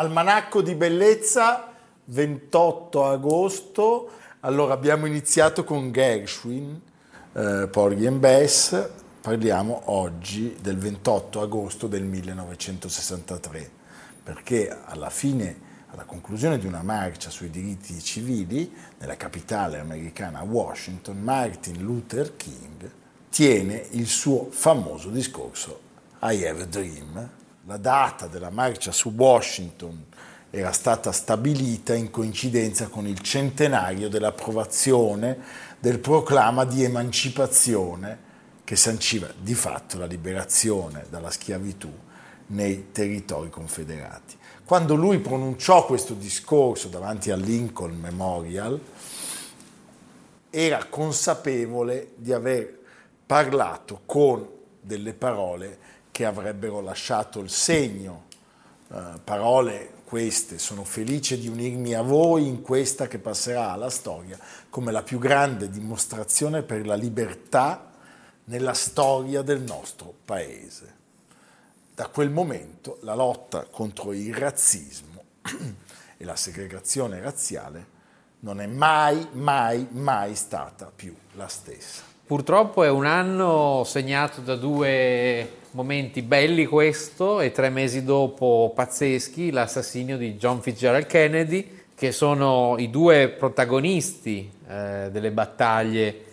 Almanacco di bellezza, 28 agosto. Allora abbiamo iniziato con Gershwin, eh, Porgy and Bess. Parliamo oggi del 28 agosto del 1963, perché alla fine, alla conclusione di una marcia sui diritti civili nella capitale americana Washington, Martin Luther King tiene il suo famoso discorso I Have a Dream, la data della marcia su Washington era stata stabilita in coincidenza con il centenario dell'approvazione del proclama di emancipazione che sanciva di fatto la liberazione dalla schiavitù nei territori confederati. Quando lui pronunciò questo discorso davanti al Lincoln Memorial, era consapevole di aver parlato con delle parole che avrebbero lasciato il segno. Uh, parole queste, sono felice di unirmi a voi in questa che passerà alla storia come la più grande dimostrazione per la libertà nella storia del nostro paese. Da quel momento la lotta contro il razzismo e la segregazione razziale non è mai, mai, mai stata più la stessa. Purtroppo è un anno segnato da due momenti belli questo e tre mesi dopo pazzeschi l'assassinio di John Fitzgerald Kennedy che sono i due protagonisti eh, delle battaglie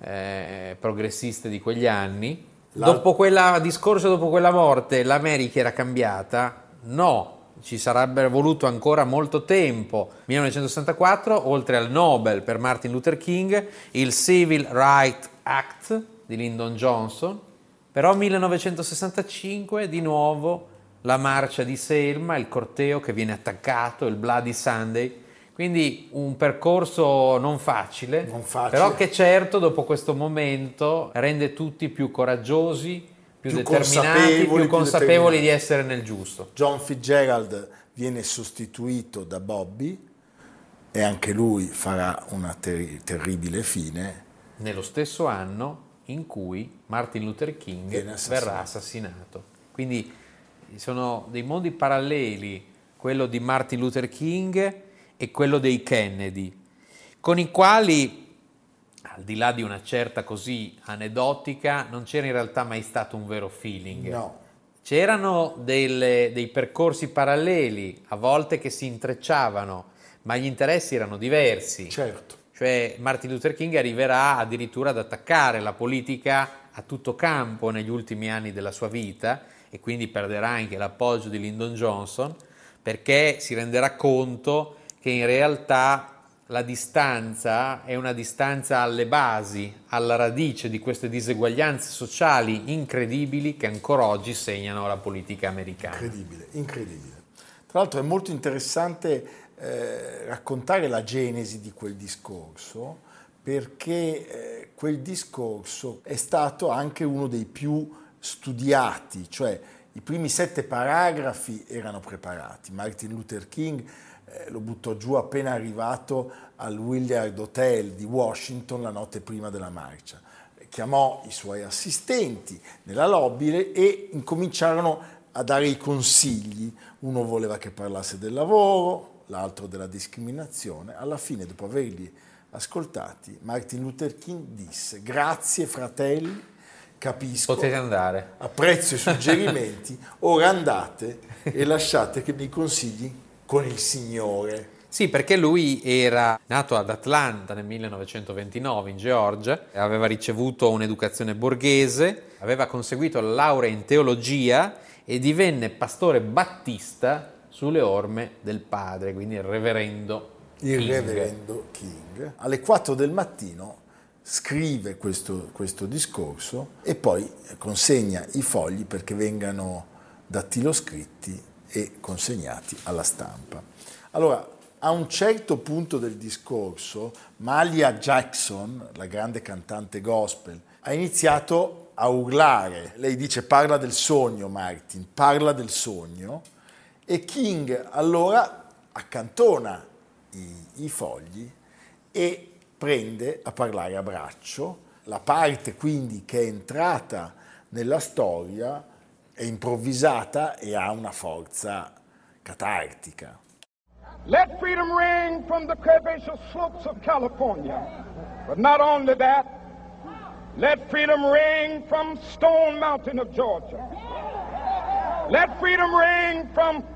eh, progressiste di quegli anni. La... Dopo quel discorso, dopo quella morte, l'America era cambiata? No, ci sarebbe voluto ancora molto tempo. 1964, oltre al Nobel per Martin Luther King, il Civil Rights Act di Lyndon Johnson, però 1965 di nuovo la marcia di Selma, il corteo che viene attaccato, il Bloody Sunday, quindi un percorso non facile, non facile, però che certo dopo questo momento rende tutti più coraggiosi, più, più determinati, consapevoli, più consapevoli più di essere nel giusto. John Fitzgerald viene sostituito da Bobby e anche lui farà una ter- terribile fine. Nello stesso anno in cui Martin Luther King assassinato. verrà assassinato. Quindi sono dei mondi paralleli, quello di Martin Luther King e quello dei Kennedy, con i quali, al di là di una certa così aneddotica, non c'era in realtà mai stato un vero feeling. No. C'erano delle, dei percorsi paralleli, a volte che si intrecciavano, ma gli interessi erano diversi. Certo. Cioè Martin Luther King arriverà addirittura ad attaccare la politica a tutto campo negli ultimi anni della sua vita e quindi perderà anche l'appoggio di Lyndon Johnson perché si renderà conto che in realtà la distanza è una distanza alle basi, alla radice di queste diseguaglianze sociali incredibili che ancora oggi segnano la politica americana. Incredibile, incredibile. Tra l'altro è molto interessante eh, raccontare la genesi di quel discorso perché eh, quel discorso è stato anche uno dei più studiati, cioè i primi sette paragrafi erano preparati. Martin Luther King eh, lo buttò giù appena arrivato al Willard Hotel di Washington la notte prima della marcia. Chiamò i suoi assistenti nella lobby e incominciarono a dare i consigli. Uno voleva che parlasse del lavoro, l'altro della discriminazione, alla fine dopo avergli ascoltati, Martin Luther King disse grazie fratelli, capisco, Potete andare. apprezzo i suggerimenti, ora andate e lasciate che mi consigli con il Signore. Sì, perché lui era nato ad Atlanta nel 1929 in Georgia, aveva ricevuto un'educazione borghese, aveva conseguito la laurea in teologia e divenne pastore battista sulle orme del padre, quindi il reverendo Il King. reverendo King. Alle 4 del mattino scrive questo, questo discorso e poi consegna i fogli perché vengano dattiloscritti e consegnati alla stampa. Allora, a un certo punto del discorso, Malia Jackson, la grande cantante gospel, ha iniziato a urlare. Lei dice parla del sogno, Martin, parla del sogno. E King allora accantona i, i fogli e prende a parlare a braccio. La parte quindi che è entrata nella storia è improvvisata e ha una forza catartica. Let freedom ring from the curvaceous slopes of California. But not only that, let freedom ring from Stone Mountain of Georgia. Let freedom ring from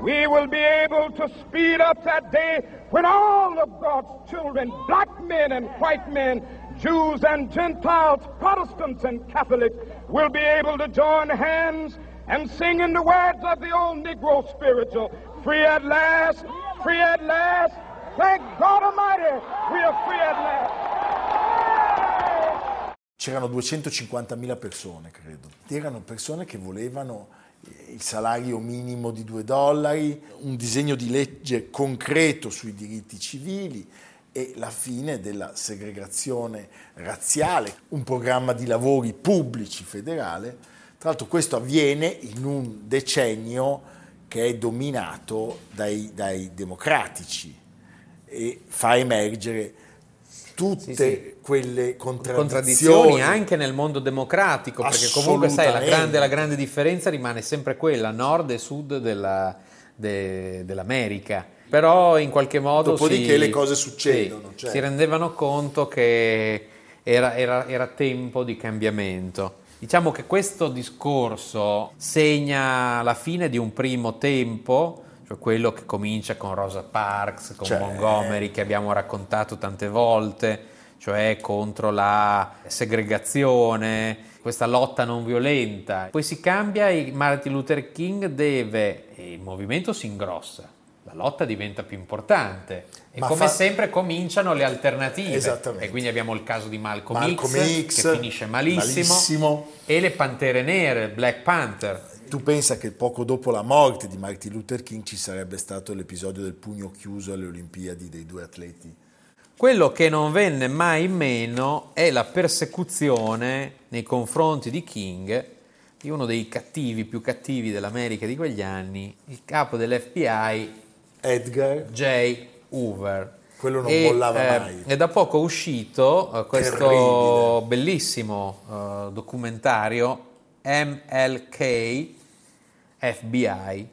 we will be able to speed up that day when all of God's children, black men and white men, Jews and Gentiles, Protestants and Catholics, will be able to join hands and sing in the words of the old Negro spiritual free at last, free at last. Thank God Almighty, we are free at last. C'erano 250.000 persone, credo. Erano persone che volevano il salario minimo di 2 dollari, un disegno di legge concreto sui diritti civili e la fine della segregazione razziale, un programma di lavori pubblici federale. Tra l'altro questo avviene in un decennio che è dominato dai, dai democratici e fa emergere tutte Sì, sì. quelle contraddizioni, contraddizioni anche nel mondo democratico, perché comunque sai, la grande, la grande differenza rimane sempre quella, nord e sud della- de- dell'America. Però in qualche modo Dopodiché si, le cose succedono, sì, certo. si rendevano conto che era, era- era tempo di cambiamento. Diciamo che questo discorso segna la fine di un primo tempo, cioè quello che comincia con Rosa Parks, con Certo. Montgomery, che abbiamo raccontato tante volte, cioè contro la segregazione, questa lotta non violenta. Poi si cambia e Martin Luther King deve, e il movimento si ingrossa, la lotta diventa più importante. E Ma come fa- sempre cominciano le alternative. Esattamente. E quindi abbiamo il caso di Malcolm, Malcolm X, X, che finisce malissimo, malissimo. e le Pantere Nere, Black Panther. Tu pensa che poco dopo la morte di Martin Luther King ci sarebbe stato l'episodio del pugno chiuso alle Olimpiadi dei due atleti? Quello che non venne mai meno è la persecuzione nei confronti di King, di uno dei cattivi più cattivi dell'America di quegli anni, il capo dell'FBI, Edgar, J. Hoover. Quello non mollava mai. È da poco uscito eh, questo Terribile. bellissimo eh, documentario MLK FBI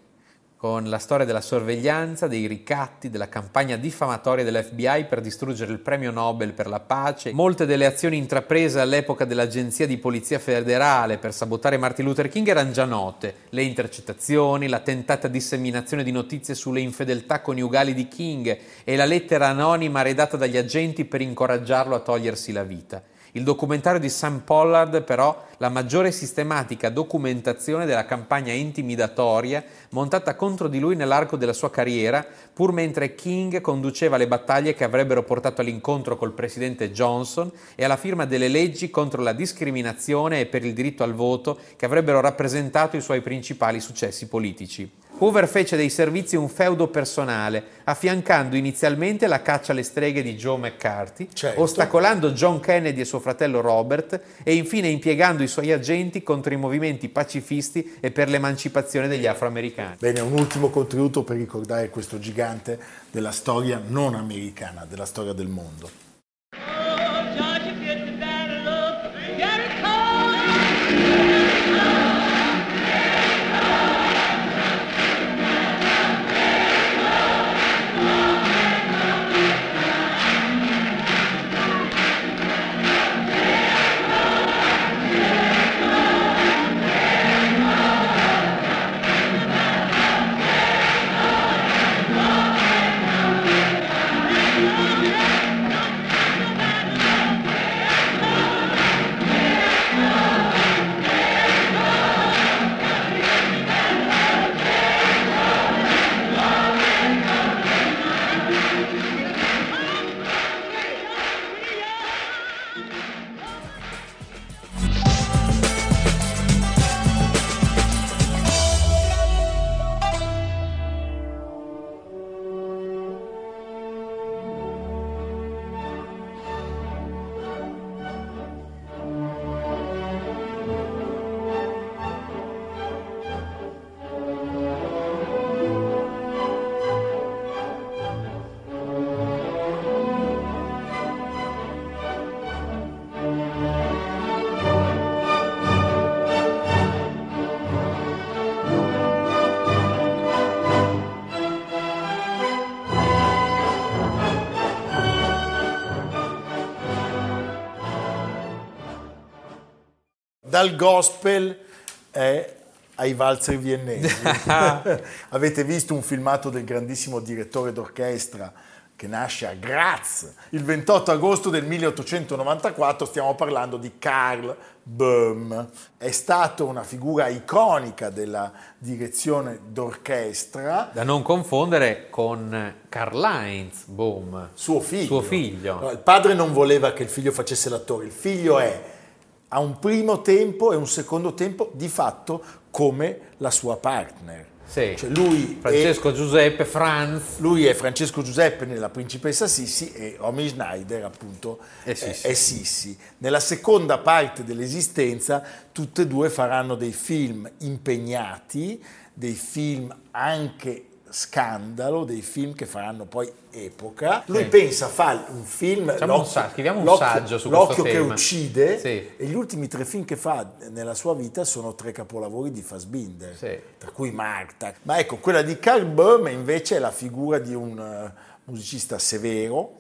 con la storia della sorveglianza, dei ricatti, della campagna diffamatoria dell'FBI per distruggere il premio Nobel per la pace, molte delle azioni intraprese all'epoca dell'Agenzia di Polizia Federale per sabotare Martin Luther King erano già note, le intercettazioni, la tentata disseminazione di notizie sulle infedeltà coniugali di King e la lettera anonima redata dagli agenti per incoraggiarlo a togliersi la vita. Il documentario di Sam Pollard, però, la maggiore sistematica documentazione della campagna intimidatoria montata contro di lui nell'arco della sua carriera, pur mentre King conduceva le battaglie che avrebbero portato all'incontro col presidente Johnson e alla firma delle leggi contro la discriminazione e per il diritto al voto che avrebbero rappresentato i suoi principali successi politici. Hoover fece dei servizi un feudo personale, affiancando inizialmente la caccia alle streghe di Joe McCarthy, Certo. ostacolando John Kennedy e suo fratello Robert e infine impiegando i suoi agenti contro i movimenti pacifisti e per l'emancipazione degli afroamericani. Bene, un ultimo contributo per ricordare questo gigante della storia non americana, della storia del mondo. Dal gospel eh, ai valzer viennesi. Avete visto un filmato del grandissimo direttore d'orchestra che nasce a Graz il 28 agosto del 1894, stiamo parlando di Karl Böhm. È stato una figura iconica della direzione d'orchestra, Da non confondere con Karl-Heinz Boom, suo figlio. Suo figlio. No, il padre non voleva che il figlio facesse l'attore, il figlio è a un primo tempo e un secondo tempo di fatto come la sua partner. Sì. Cioè lui è- Francesco Giuseppe Franz. Lui è Francesco Giuseppe nella Principessa Sissi e Romy Schneider appunto È Sissi. è Sissi. Nella seconda parte dell'esistenza tutte e due faranno dei film impegnati, dei film anche scandalo, dei film che faranno poi epoca. Lui Sì. pensa a fare un film, un sa- scriviamo un saggio su L'occhio che tema. uccide Sì. e gli ultimi tre film che fa nella sua vita sono tre capolavori di Fassbinder Sì. tra cui Marta. Ma ecco, quella di Carl Böhm invece è la figura di un eh, musicista severo,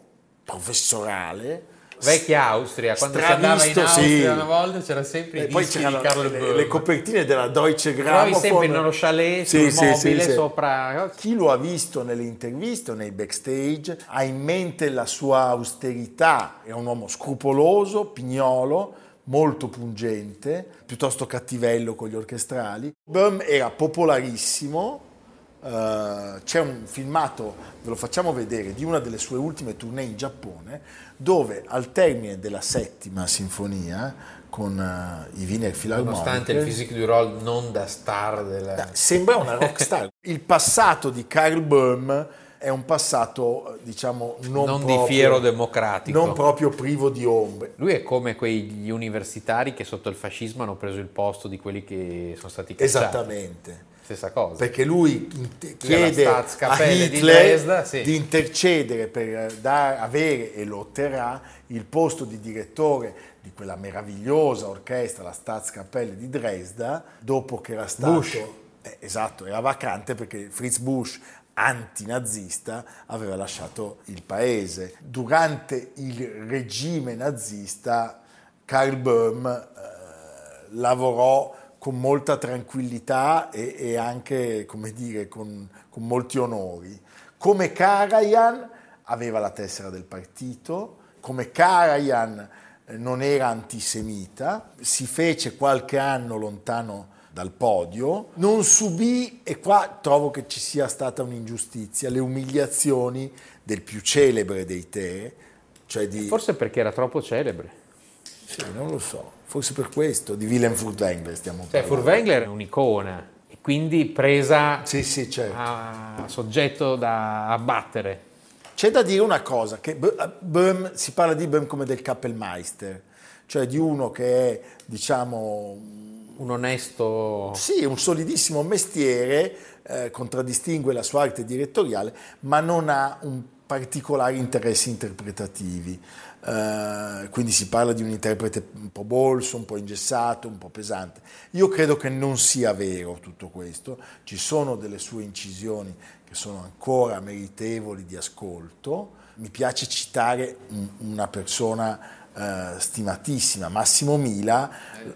professorale. Vecchia Austria, quando si andava in Austria sì. una volta c'era sempre i poi c'erano Carlo le, le copertine della Deutsche Grammophon. sempre nello chalet, Sì, sul mobile, sì. sopra... Chi lo ha visto nelle interviste o nei backstage ha in mente la sua austerità, è un uomo scrupoloso, pignolo, molto pungente, piuttosto cattivello con gli orchestrali. Böhm era popolarissimo, eh, c'è un filmato, ve lo facciamo vedere, di una delle sue ultime tournée in Giappone, dove al termine della settima sinfonia, con eh, i Wiener Nonostante il Philharmonic, physique du role non da star della... Sembra una rock star. Il passato di Karl Böhm è un passato, diciamo, non, Non di proprio, fiero democratico. Non proprio privo di ombre. Lui è come quegli universitari che sotto il fascismo hanno preso il posto di quelli che sono stati cacciati. Esattamente. Stessa cosa. Perché lui chiede a Staatskapelle di Hitler Dresda, sì. di intercedere per eh, dar- avere, e lo otterrà, il posto di direttore di quella meravigliosa orchestra, la Staatskapelle di Dresda, dopo che era stato... Bush. Eh, esatto, era vacante perché Fritz Bush, antinazista, aveva lasciato il paese. Durante il regime nazista, Karl Böhm eh, lavorò con molta tranquillità e, e anche, come dire, con, con molti onori. Come Karajan aveva la tessera del partito, come Karajan eh, non era antisemita, si fece qualche anno lontano dal podio, non subì, e qua trovo che ci sia stata un'ingiustizia, le umiliazioni del più celebre dei te, cioè di... Forse perché era troppo celebre. Sì, non lo so, forse per questo, di Willem Furtwängler stiamo Cioè, parlando. Furtwängler è un'icona. quindi presa Sì, sì, certo. a soggetto da abbattere. C'è da dire una cosa, che B- Böhm, si parla di Böhm come del Kappelmeister, cioè di uno che è, diciamo, Un onesto... sì, un solidissimo mestiere, eh, contraddistingue la sua arte direttoriale, ma non ha un particolari interessi interpretativi. Eh, quindi si parla di un interprete un po' bolso, un po' ingessato, un po' pesante. Io credo che non sia vero tutto questo, ci sono delle sue incisioni che sono ancora meritevoli di ascolto. Mi piace citare un- una persona eh, stimatissima, Massimo Mila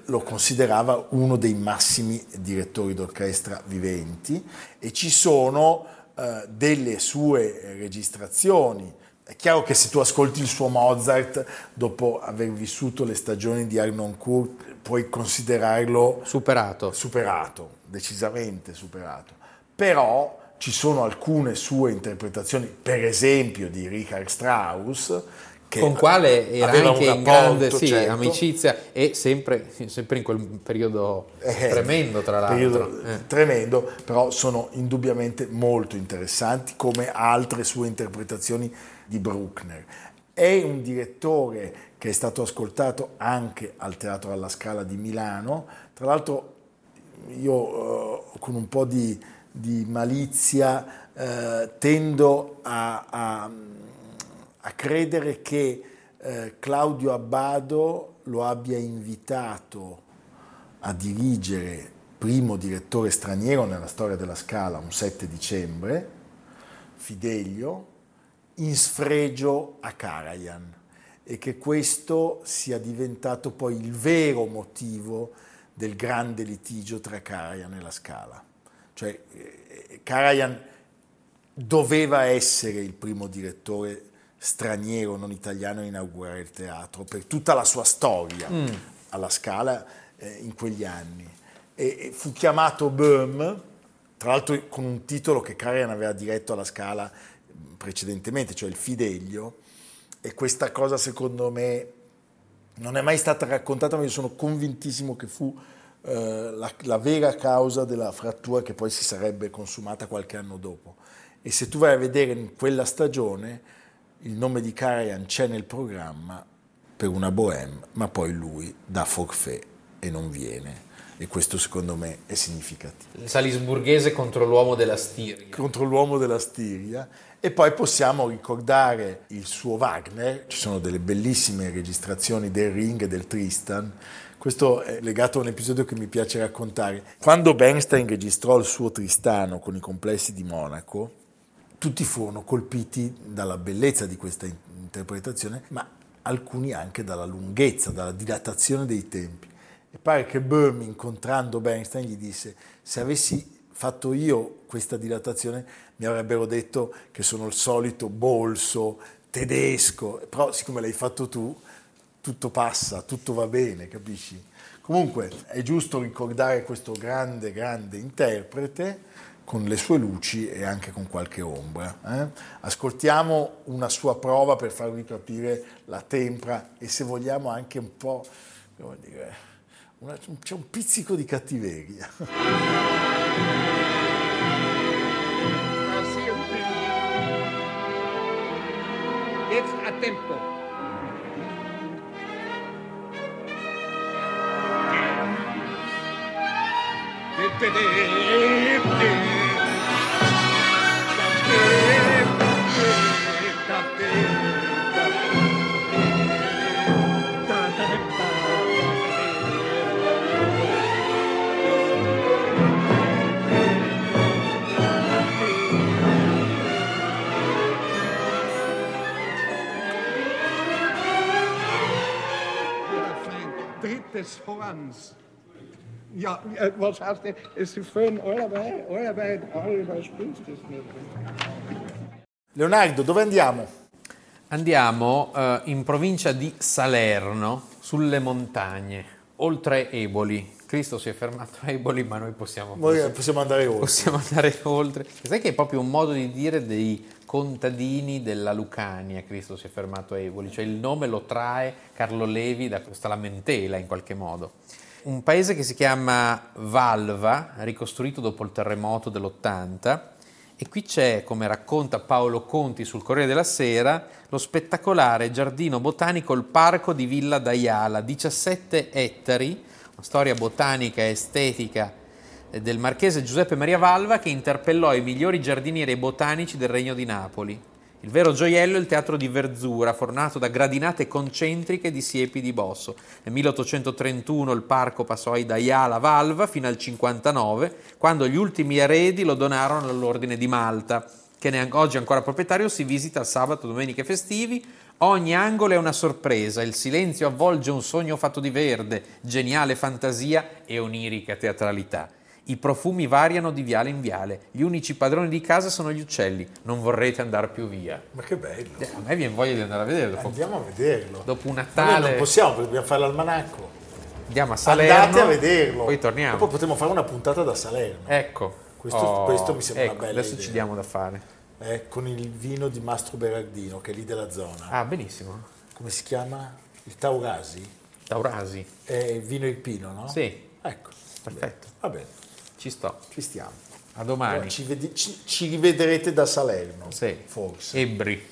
lo considerava uno dei massimi direttori d'orchestra viventi e ci sono eh, delle sue registrazioni. È chiaro che se tu ascolti il suo Mozart dopo aver vissuto le stagioni di Arnoncourt puoi considerarlo Superato. superato, decisamente superato. Però ci sono alcune sue interpretazioni, per esempio di Richard Strauss, che con quale era anche in grande sì, certo, amicizia e sempre, sempre in quel periodo eh, tremendo tra l'altro. Eh. Tremendo, però sono indubbiamente molto interessanti come altre sue interpretazioni di Bruckner. È un direttore che è stato ascoltato anche al Teatro alla Scala di Milano, tra l'altro io eh, con un po' di, di malizia eh, tendo a, a- a credere che eh, Claudio Abbado lo abbia invitato a dirigere primo direttore straniero nella storia della Scala un 7 dicembre, Fidelio, in sfregio a Karajan e che questo sia diventato poi il vero motivo del grande litigio tra Karajan e la Scala. Cioè eh, Karajan doveva essere il primo direttore straniero, non italiano, a inaugurare il teatro per tutta la sua storia alla Scala eh, in quegli anni. E, e fu chiamato Böhm, tra l'altro con un titolo che Karajan aveva diretto alla Scala precedentemente, cioè il Fidelio, e questa cosa secondo me non è mai stata raccontata, ma io sono convintissimo che fu eh, la, la vera causa della frattura che poi si sarebbe consumata qualche anno dopo. E se tu vai a vedere in quella stagione, il nome di Karajan c'è nel programma per una bohème, ma poi lui dà forfait e non viene. E questo secondo me è significativo Il salisburghese contro l'uomo della Stiria. contro l'uomo della Stiria e poi possiamo ricordare il suo Wagner, ci sono delle bellissime registrazioni del Ring e del Tristan, questo è legato a un episodio che mi piace raccontare. Quando Bernstein registrò il suo Tristano con i complessi di Monaco, tutti furono colpiti dalla bellezza di questa in- interpretazione, ma alcuni anche dalla lunghezza, dalla dilatazione dei tempi. E pare che Böhm, incontrando Bernstein, gli disse: Se avessi fatto io questa dilatazione, mi avrebbero detto che sono il solito bolso tedesco, però siccome l'hai fatto tu, tutto passa, tutto va bene, capisci? Comunque è giusto ricordare questo grande, grande interprete con le sue luci e anche con qualche ombra. eh? Ascoltiamo una sua prova per farvi capire la tempra e se vogliamo anche un po', come dire, una- c'è un pizzico di cattiveria. Jetzt a tempo. Drittes Horns. Ja, hast du? Is er fun allebei? Allebei, allebei du es nicht. Leonardo, dove andiamo? Andiamo eh, in provincia di Salerno, sulle montagne, oltre Eboli. Cristo si è fermato a Eboli, ma noi possiamo, Noi possiamo andare oltre. possiamo andare oltre. Sai che è proprio un modo di dire dei contadini della Lucania, Cristo si è fermato a Eboli, cioè il nome lo trae Carlo Levi da questa lamentela in qualche modo. un paese che si chiama Valva, ricostruito dopo il terremoto dell'80 e qui c'è, come racconta Paolo Conti sul Corriere della Sera, lo spettacolare giardino botanico Il Parco di Villa d'Aiala, 17 ettari, una storia botanica e estetica del marchese Giuseppe Maria Valva che interpellò i migliori giardinieri botanici del Regno di Napoli. Il vero gioiello è il teatro di Verzura, fornato da gradinate concentriche di siepi di bosso. Nel 1831 il parco passò ai Daiala Valva fino al 59, quando gli ultimi eredi lo donarono all'Ordine di Malta, che ne oggi ancora proprietario si visita sabato, domenica e festivi. Ogni angolo è una sorpresa, il silenzio avvolge un sogno fatto di verde, geniale fantasia e onirica teatralità. I profumi variano di viale in viale, gli unici padroni di casa sono gli uccelli, non vorrete andare più via. Ma che bello. Eh, A me viene voglia di andare a vedere dopo, Andiamo a vederlo. dopo un noi Natale. non possiamo perché dobbiamo fare l'almanacco. Andiamo a Salerno. Andate a vederlo. Poi torniamo. Dopo potremo fare una puntata da Salerno. Ecco. Questo- questo mi sembra ecco, una bella Adesso idea. ci diamo da fare. eh, con il vino di Mastro Berardino, che è lì della zona. Ah, benissimo. Come si chiama? Il Taurasi? Taurasi. È il vino Ipino, no? Sì, Ecco. perfetto. Va bene, Ci sto. ci stiamo. A Allora, domani. ci, vedi- ci- ci rivedrete da Salerno. Sì. Forse. Ebbri.